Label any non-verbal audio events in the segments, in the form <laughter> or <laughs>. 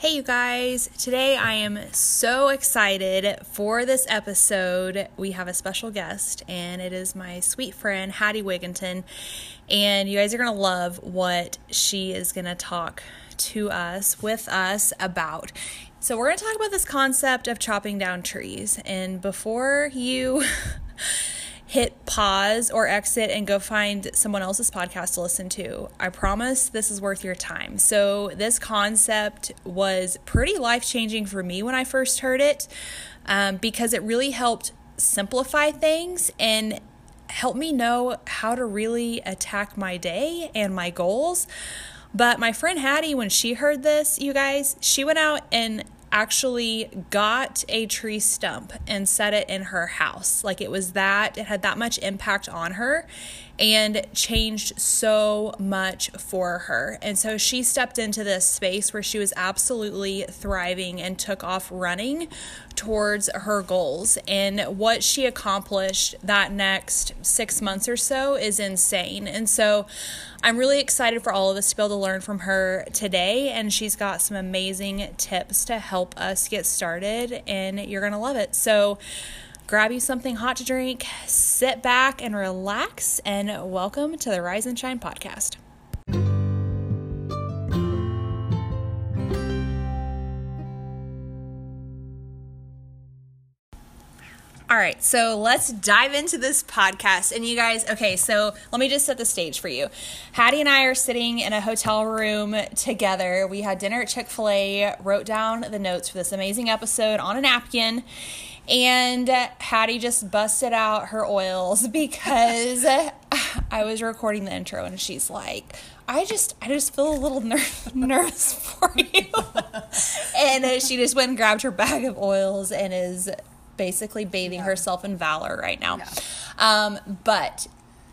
Hey, you guys. Today I am so excited for this episode. We have a special guest, and it is my sweet friend, Hattie Wiginton. And you guys are going to love what she is going to talk to us, with us about. So, we're going to talk about this concept of chopping down trees. And before you. <laughs> hit pause or exit and go find someone else's podcast to listen to. I promise this is worth your time. So, this concept was pretty life changing for me when I first heard it um, because it really helped simplify things and help me know how to really attack my day and my goals. But my friend Hattie, when she heard this, you guys, she went out and actually got a tree stump and set it in her house. Like it was that, it had that much impact on her and changed so much for her. And so she stepped into this space where she was absolutely thriving and took off running towards her goals. And what she accomplished that next six months or so is insane. And so I'm really excited for all of us to be able to learn from her today. And she's got some amazing tips to help us get started, and you're going to love it. So, grab you something hot to drink, sit back and relax, and welcome to the Rise and Shine podcast. All right, so let's dive into this podcast. And you guys, okay, so let me just set the stage for you. Hattie and I are sitting in a hotel room together. We had dinner at Chick fil A, wrote down the notes for this amazing episode on a napkin. And Hattie just busted out her oils <laughs> because I was recording the intro and she's like, I just I just feel a little ner- <laughs> nervous for you. <laughs> and she just went and grabbed her bag of oils and is basically bathing yeah. herself in valor right now. Yeah. Um, but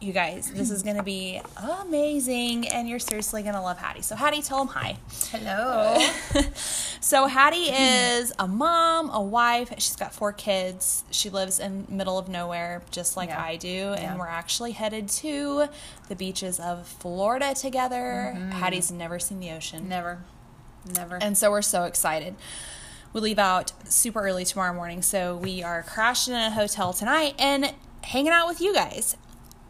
you guys, this is going to be amazing, and you're seriously going to love Hattie. So, Hattie, tell them hi. Hello. <laughs> so, Hattie is a mom, a wife. She's got four kids. She lives in middle of nowhere, just like yeah. I do, and yeah. we're actually headed to the beaches of Florida together. Mm-hmm. Hattie's never seen the ocean. Never. Never. And so we're so excited we leave out super early tomorrow morning. So we are crashing in a hotel tonight and hanging out with you guys.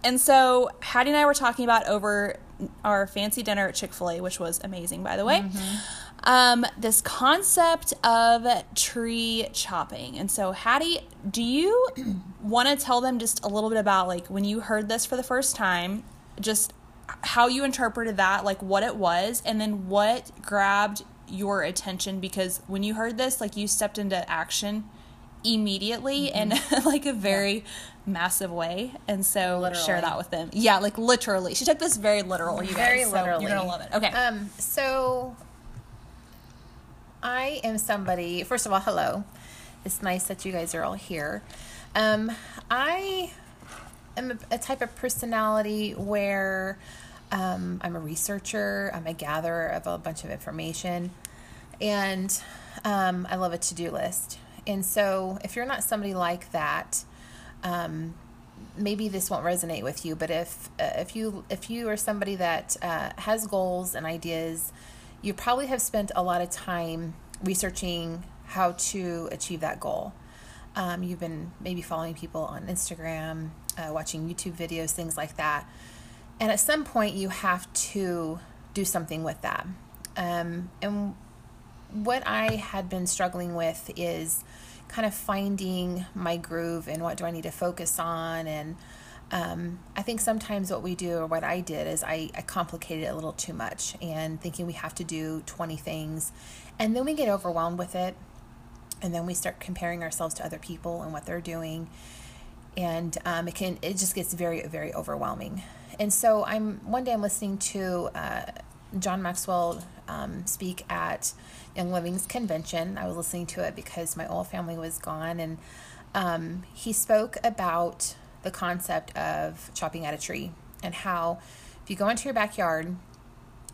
And so Hattie and I were talking about over our fancy dinner at Chick fil A, which was amazing, by the way. Mm-hmm. Um, this concept of tree chopping. And so, Hattie, do you <clears throat> want to tell them just a little bit about like when you heard this for the first time, just how you interpreted that, like what it was, and then what grabbed your attention because when you heard this, like you stepped into action immediately mm-hmm. in <laughs> like a very yeah. massive way. And so literally. share that with them. Yeah, like literally. She took this very literal, you very guys. Literally. So you're gonna love it. Okay. Um, so I am somebody first of all, hello. It's nice that you guys are all here. Um, I am a, a type of personality where um, I'm a researcher, I'm a gatherer of a bunch of information, and um, I love a to do list. And so, if you're not somebody like that, um, maybe this won't resonate with you. But if uh, if you if you are somebody that uh, has goals and ideas, you probably have spent a lot of time researching how to achieve that goal. Um, you've been maybe following people on Instagram, uh, watching YouTube videos, things like that. And at some point, you have to do something with that. Um, and what I had been struggling with is kind of finding my groove and what do I need to focus on. And um, I think sometimes what we do, or what I did, is I, I complicated it a little too much and thinking we have to do 20 things. And then we get overwhelmed with it. And then we start comparing ourselves to other people and what they're doing. And um, it can, it just gets very, very overwhelming. And so I'm one day I'm listening to uh, John Maxwell um, speak at Young Living's convention. I was listening to it because my old family was gone, and um, he spoke about the concept of chopping at a tree and how if you go into your backyard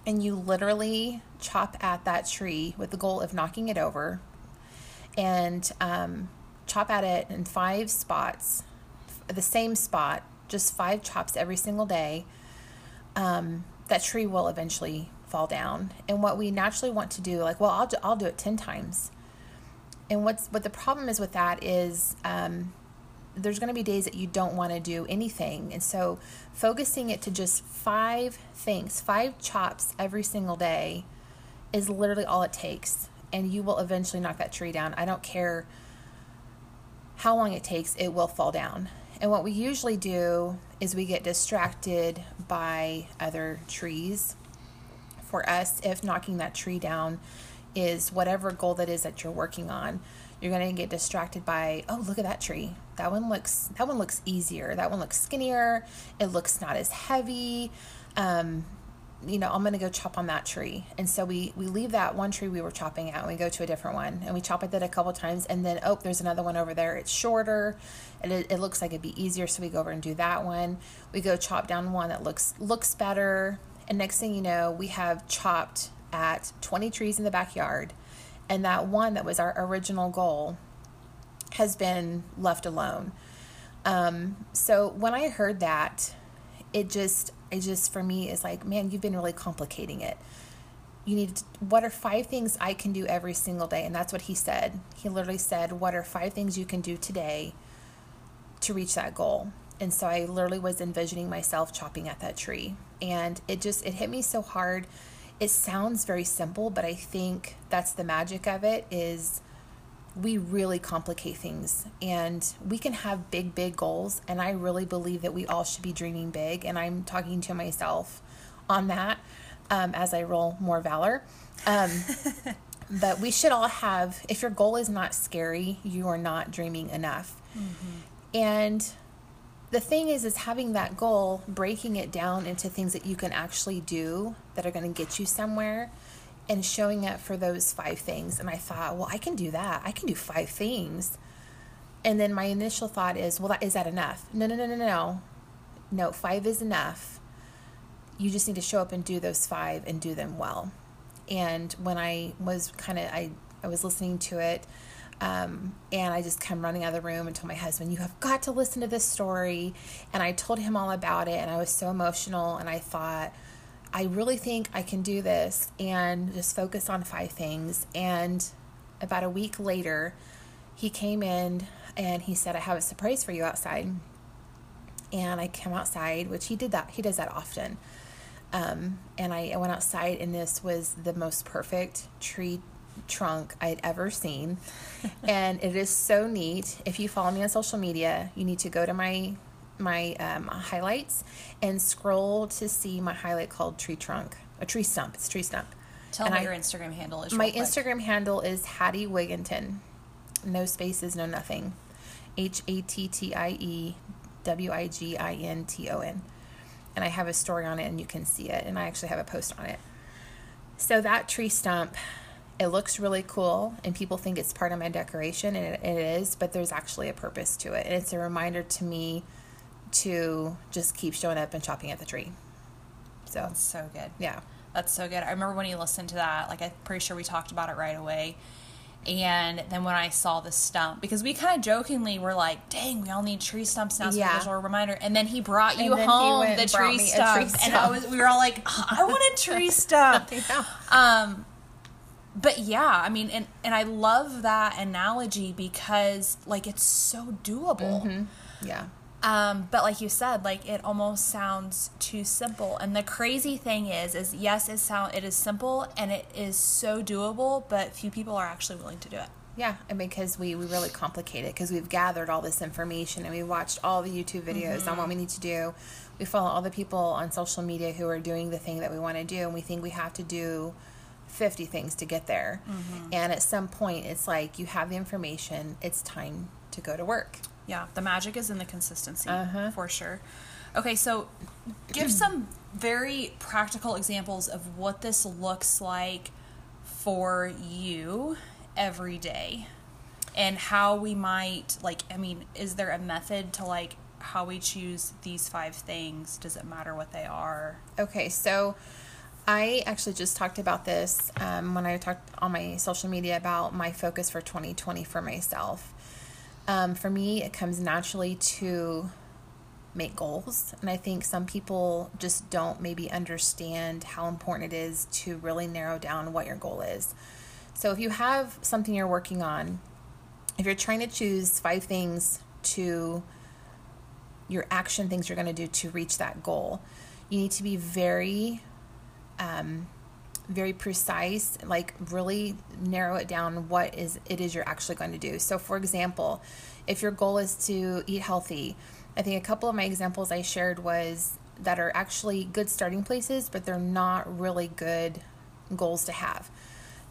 and you literally chop at that tree with the goal of knocking it over and um, chop at it in five spots, the same spot just five chops every single day, um, that tree will eventually fall down. And what we naturally want to do, like, well, I'll do, I'll do it 10 times. And what's what the problem is with that is um, there's going to be days that you don't want to do anything. And so focusing it to just five things, five chops every single day is literally all it takes. And you will eventually knock that tree down. I don't care how long it takes, it will fall down. And what we usually do is we get distracted by other trees. For us, if knocking that tree down is whatever goal that is that you're working on, you're going to get distracted by, oh, look at that tree. That one looks that one looks easier. That one looks skinnier. It looks not as heavy. Um, you know, I'm going to go chop on that tree. And so we we leave that one tree we were chopping at and we go to a different one and we chop at that a couple times and then oh, there's another one over there. It's shorter and it, it looks like it'd be easier so we go over and do that one. We go chop down one that looks looks better and next thing you know, we have chopped at 20 trees in the backyard and that one that was our original goal has been left alone. Um, so when I heard that, it just it just for me is like, man, you've been really complicating it. You need to, what are five things I can do every single day? And that's what he said. He literally said, What are five things you can do today to reach that goal? And so I literally was envisioning myself chopping at that tree. And it just it hit me so hard. It sounds very simple, but I think that's the magic of it is we really complicate things and we can have big, big goals. And I really believe that we all should be dreaming big. And I'm talking to myself on that um, as I roll more valor. Um, <laughs> but we should all have, if your goal is not scary, you are not dreaming enough. Mm-hmm. And the thing is, is having that goal, breaking it down into things that you can actually do that are going to get you somewhere and showing up for those five things. And I thought, well, I can do that. I can do five things. And then my initial thought is, well, that, is that enough? No, no, no, no, no. No, five is enough. You just need to show up and do those five and do them well. And when I was kind of, I, I was listening to it, um, and I just come running out of the room and told my husband, You have got to listen to this story. And I told him all about it, and I was so emotional. And I thought, I really think I can do this and just focus on five things. And about a week later, he came in and he said, I have a surprise for you outside. And I came outside, which he did that, he does that often. Um, and I, I went outside, and this was the most perfect tree trunk I'd ever seen. <laughs> and it is so neat. If you follow me on social media, you need to go to my my um, highlights and scroll to see my highlight called tree trunk, a tree stump. It's tree stump. Tell and me I, your Instagram handle is. My Instagram handle is Hattie Wiginton. No spaces, no nothing. H A T T I E W I G I N T O N. And I have a story on it and you can see it. And I actually have a post on it. So that tree stump, it looks really cool and people think it's part of my decoration and it, it is, but there's actually a purpose to it. And it's a reminder to me to just keep showing up and chopping at the tree. So That's so good. Yeah. That's so good. I remember when you listened to that, like I'm pretty sure we talked about it right away. And then when I saw the stump, because we kind of jokingly were like, "Dang, we all need tree stumps now." So yeah. visual reminder. And then he brought you home the tree stump, tree stump, and I was, we were all like, oh, "I want a tree <laughs> stump." um, but yeah, I mean, and and I love that analogy because like it's so doable. Mm-hmm. Yeah. Um, but like you said, like it almost sounds too simple. And the crazy thing is, is yes, it sound it is simple and it is so doable, but few people are actually willing to do it. Yeah, and because we, we really complicate it because we've gathered all this information and we watched all the YouTube videos mm-hmm. on what we need to do. We follow all the people on social media who are doing the thing that we want to do, and we think we have to do 50 things to get there. Mm-hmm. And at some point, it's like you have the information, it's time to go to work. Yeah, the magic is in the consistency uh-huh. for sure. Okay, so give <clears throat> some very practical examples of what this looks like for you every day and how we might like I mean, is there a method to like how we choose these five things? Does it matter what they are? Okay, so I actually just talked about this um, when I talked on my social media about my focus for 2020 for myself. Um, for me, it comes naturally to make goals. And I think some people just don't maybe understand how important it is to really narrow down what your goal is. So if you have something you're working on, if you're trying to choose five things to your action things you're going to do to reach that goal, you need to be very um, very precise like really narrow it down what is it is you're actually going to do. So for example if your goal is to eat healthy i think a couple of my examples i shared was that are actually good starting places but they're not really good goals to have.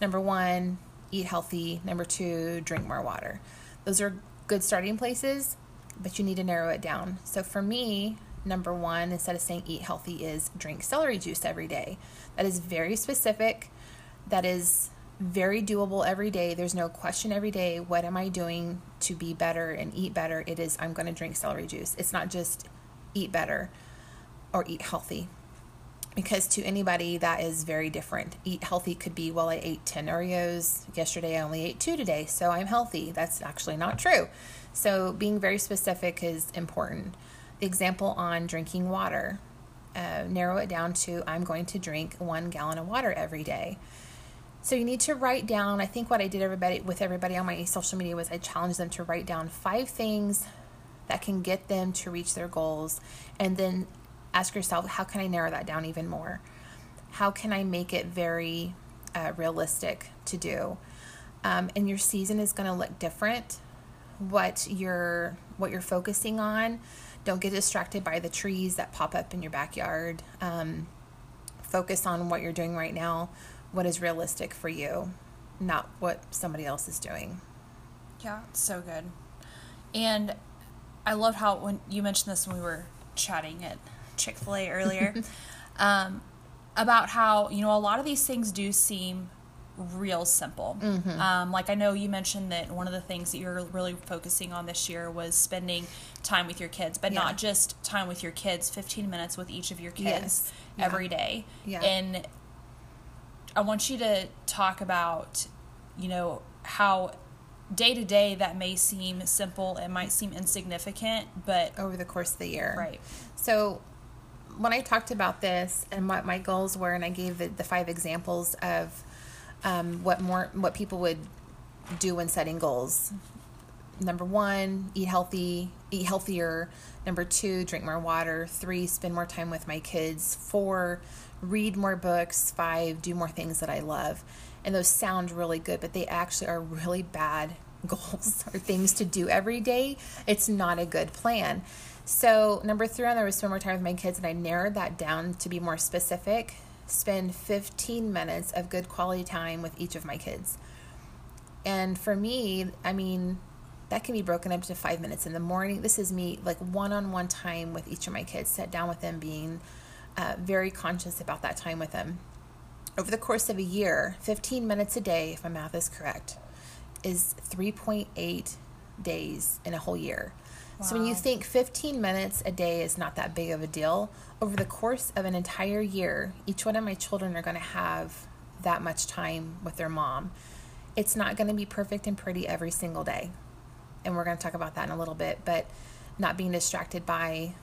Number one eat healthy. Number two drink more water. Those are good starting places but you need to narrow it down. So for me number one, instead of saying eat healthy, is drink celery juice every day. That is very specific. That is very doable every day. There's no question every day, what am I doing to be better and eat better? It is, I'm going to drink celery juice. It's not just eat better or eat healthy. Because to anybody, that is very different. Eat healthy could be, well, I ate 10 Oreos yesterday, I only ate two today, so I'm healthy. That's actually not true. So, being very specific is important example on drinking water. Uh, narrow it down to I'm going to drink one gallon of water every day. So you need to write down. I think what I did everybody with everybody on my social media was I challenged them to write down five things that can get them to reach their goals, and then ask yourself, how can I narrow that down even more? How can I make it very uh, realistic to do? Um, and your season is going to look different. What you're what you're focusing on don't get distracted by the trees that pop up in your backyard. Um, focus on what you're doing right now, what is realistic for you, not what somebody else is doing. Yeah, so good. And I love how when you mentioned this when we were chatting at Chick fil A earlier <laughs> um, about how, you know, a lot of these things do seem real simple. Mm-hmm. Um, like I know you mentioned that one of the things that you're really focusing on this year was spending time with your kids, but yeah. not just time with your kids, 15 minutes with each of your kids yes. yeah. every day. Yeah. And I want you to talk about, you know, how day to day that may seem simple, it might seem insignificant, but over the course of the year. Right. So when I talked about this and what my goals were, and I gave the, the five examples of um, what more what people would do when setting goals. Number one, eat healthy, eat healthier. Number two, drink more water. Three, spend more time with my kids. Four, read more books. Five, do more things that I love. And those sound really good, but they actually are really bad <laughs> goals or things to do every day. It's not a good plan. So, number three on there was spend more time with my kids, and I narrowed that down to be more specific spend 15 minutes of good quality time with each of my kids. And for me, I mean, that can be broken up to five minutes in the morning. This is me, like one on one time with each of my kids, sat down with them, being uh, very conscious about that time with them. Over the course of a year, 15 minutes a day, if my math is correct, is 3.8 days in a whole year. Wow. So when you think 15 minutes a day is not that big of a deal, over the course of an entire year, each one of my children are going to have that much time with their mom. It's not going to be perfect and pretty every single day. And we're going to talk about that in a little bit, but not being distracted by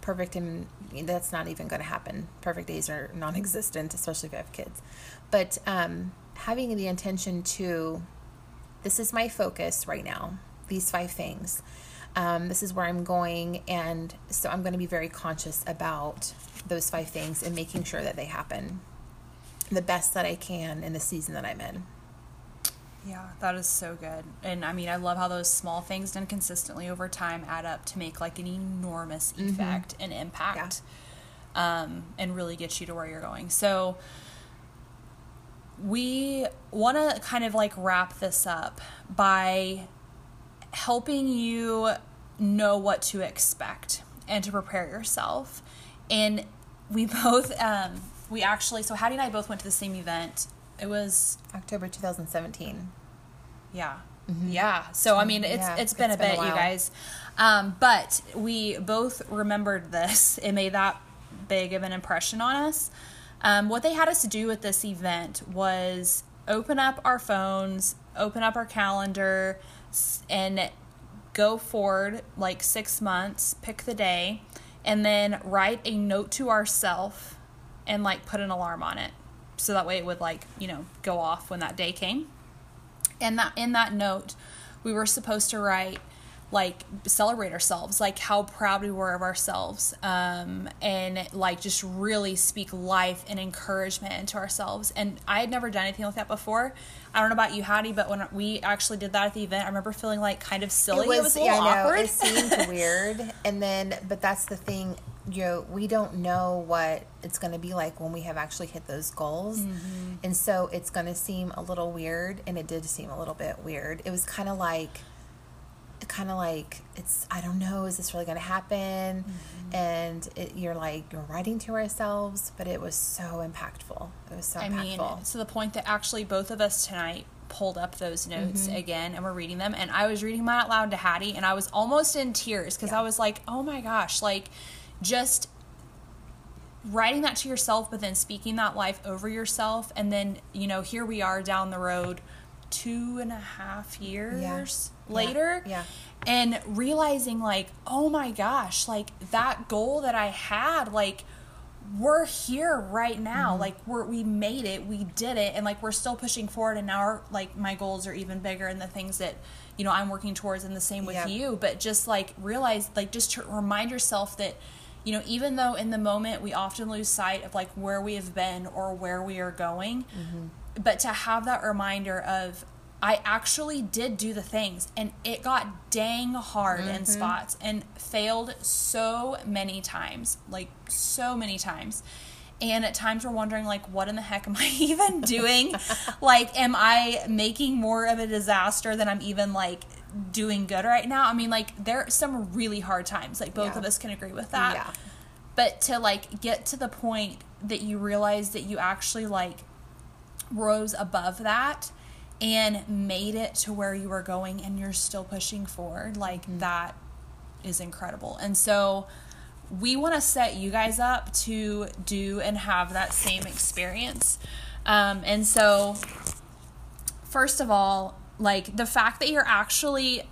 perfect and that's not even going to happen. Perfect days are non existent, especially if you have kids. But um, having the intention to, this is my focus right now, these five things um, this is where I'm going. And so I'm going to be very conscious about those five things and making sure that they happen the best that I can in the season that I'm in. Yeah, that is so good. And I mean, I love how those small things done consistently over time add up to make like an enormous mm-hmm. effect mm-hmm. and impact yeah. um, and really get you to where you're going. So, we want to kind of like wrap this up by helping you know what to expect and to prepare yourself. And we <laughs> both, um, we actually, so Hattie and I both went to the same event. It was October 2017. Yeah. Mm-hmm. Yeah. So I mean, it's yeah, it's been it's a been bit, a you guys. Um, but we both remembered this. <laughs> It made that big of an impression on us. Um, what they had us to do at this event was open up our phones, open up our calendar, and go forward like six months, pick the day, and then write a note to ourselves and like put an alarm on it. So that way it would like, you know, go off when that day came. And that in that note, we were supposed to write like celebrate ourselves like how proud we were of ourselves um, and like just really speak life and encouragement into ourselves. And i had never done anything like that before. I don't know about you hattie but when we actually did that at the event i remember feeling like kind of silly. It was, it was a little yeah, awkward it seemed <laughs> weird. And then but that's the thing you know we don't know what it's going to be like when we have actually hit those goals. Mm-hmm. and so it's going to seem a little weird and it did seem a little bit weird. It was kind of like kind of like it's i don't know is this really going to happen mm-hmm. and it, you're like you're writing to ourselves but it was so impactful it was so I impactful mean, to the point that actually both of us tonight pulled up those notes mm-hmm. again and we're reading them and i was reading them out loud to hattie and i was almost in tears because yeah. i was like oh my gosh like just writing that to yourself but then speaking that life over yourself and then you know here we are down the road two and a half years yeah. Later. Yeah. yeah. And realizing, like, oh my gosh, like that goal that I had, like, we're here right now. Mm-hmm. Like, we're, we made it, we did it, and like, we're still pushing forward. And now, our, like, my goals are even bigger, and the things that, you know, I'm working towards, and the same with yeah. you. But just like, realize, like, just to remind yourself that, you know, even though in the moment we often lose sight of like where we have been or where we are going, mm-hmm but to have that reminder of I actually did do the things and it got dang hard mm-hmm. in spots and failed so many times, like so many times. And at times we're wondering like what in the heck am <laughs> I even doing? <laughs> like am I making more of a disaster than I'm even like doing good right now? I mean like there are some really hard times. Like both yeah. of us can agree with that. Yeah. But to like get to the point that you realize that you actually like rose above that and made it to where you were going and you're still pushing forward like mm-hmm. that is incredible and so we want to set you guys up to do and have that same experience um, and so first of all like the fact that you're actually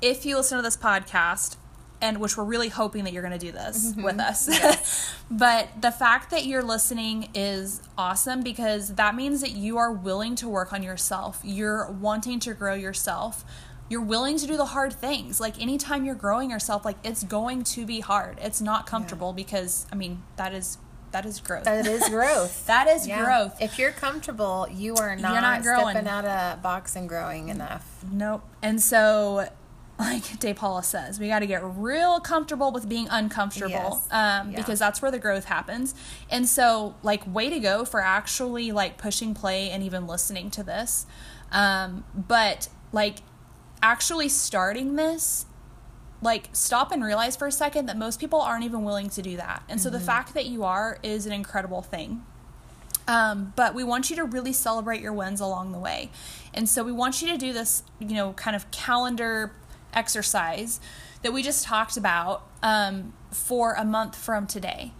if you listen to this podcast and which we're really hoping that you're going to do this mm-hmm. with us. Yes. <laughs> but the fact that you're listening is awesome because that means that you are willing to work on yourself. You're wanting to grow yourself. You're willing to do the hard things. Like anytime you're growing yourself, like it's going to be hard. It's not comfortable yeah. because I mean, that is that is growth. That is <laughs> growth. that is yeah. growth. If you're comfortable, you are not, you're not growing. stepping out of box and growing enough. Nope. And so like <laughs> Dave Paula says, we got to get real comfortable with being uncomfortable yes. um, yeah. because that's where the growth happens. And so, like, way to go for actually like pushing play and even listening to this. Um, but like, actually starting this, like, stop and realize for a second that most people aren't even willing to do that. And mm-hmm. so, the mm-hmm. fact that you are is an incredible thing. Um, but we want you to really celebrate your wins along the way. And so we want you to do this, you know, kind of calendar exercise that we just talked about um, for a month from today.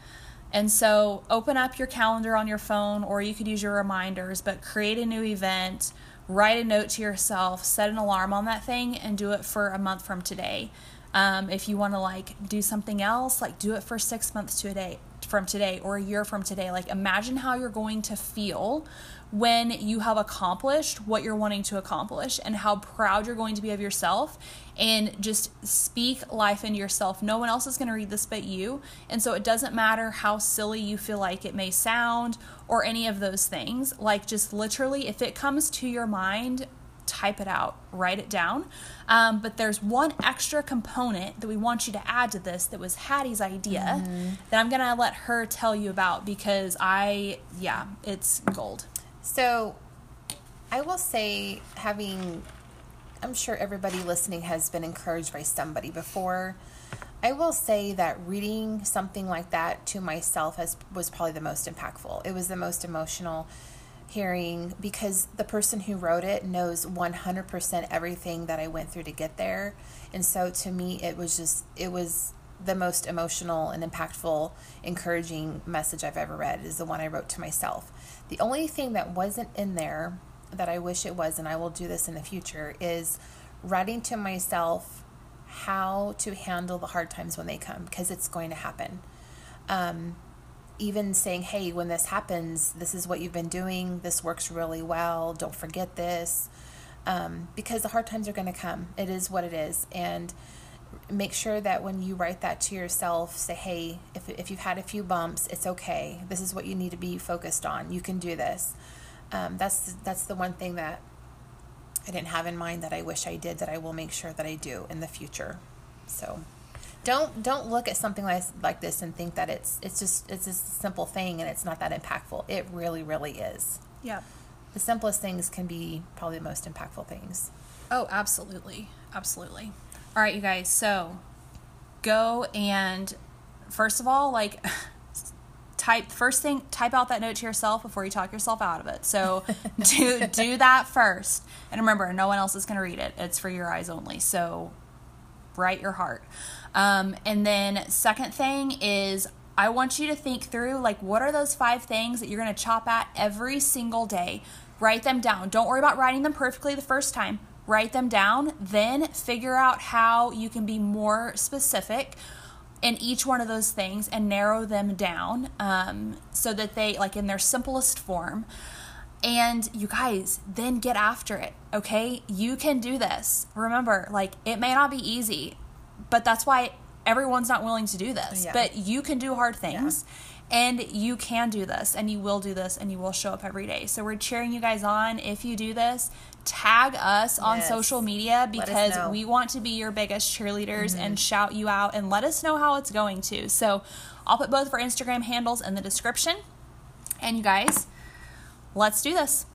And so open up your calendar on your phone, or you could use your reminders, but create a new event, write a note to yourself, set an alarm on that thing, and do it for a month from today. Um, if you want to like do something else, like do it for six months to a day from today or a year from today. Like imagine how you're going to feel when you have accomplished what you're wanting to accomplish and how proud you're going to be of yourself and just speak life into yourself. No one else is going to read this but you. And so it doesn't matter how silly you feel like it may sound or any of those things. Like, just literally, if it comes to your mind, type it out, write it down. Um, but there's one extra component that we want you to add to this that was Hattie's idea mm-hmm. that I'm going to let her tell you about because I, yeah, it's gold. So I will say, having, I'm sure everybody listening has been encouraged by somebody before. I will say that reading something like that to myself has was probably the most impactful. It was the most emotional hearing because the person who wrote it knows 100% everything that I went through to get there. And so to me it was just it was the most emotional and impactful encouraging message I've ever read is the one I wrote to myself the only thing that wasn't in there that I wish it was, and I will do this in the future, is writing to myself how to handle the hard times when they come because it's going to happen. Um, even saying, hey, when this happens, this is what you've been doing, this works really well, don't forget this. Um, because the hard times are going to come. It is what it is. And make sure that when you write that to yourself, say, hey, if, if you've had a few bumps, it's okay. This is what you need to be focused on. You can do this. Um, that's, that's the one thing that I didn't have in mind that I wish I did that I will make sure that I do in the future. So don't don't look at something like like this and think that it's it's just it's just a simple thing and it's not that impactful. It really really is. Yeah. The simplest things can be probably the most impactful things. Oh, absolutely. Absolutely. All right, you guys. So go and first of all, like <laughs> type first thing type out that note to yourself before you talk yourself out of it. So <laughs> do do that first. And remember, no one else is going to read it. It's for your eyes only. So write your heart. Um, and then second thing is I want you to think through like what are those five things that you're going to chop at every single day. Write them down. Don't worry about writing them perfectly the first time. Write them down, then figure out how you can be more specific in each one of those things and narrow them down um, so that they like in their simplest form. And you guys then get after it okay? You can do this. Remember like it may not be easy but that's why everyone's not willing to do this. Yeah. but you can do hard things and you can do this and you will do this and you will show up every day. So we're cheering you guys on. If you do this tag us on Yes. social media because we want to be your biggest cheerleaders Mm-hmm. and shout you out and let us know how it's going to so i'll put both of our instagram handles in the description. And you guys let's do this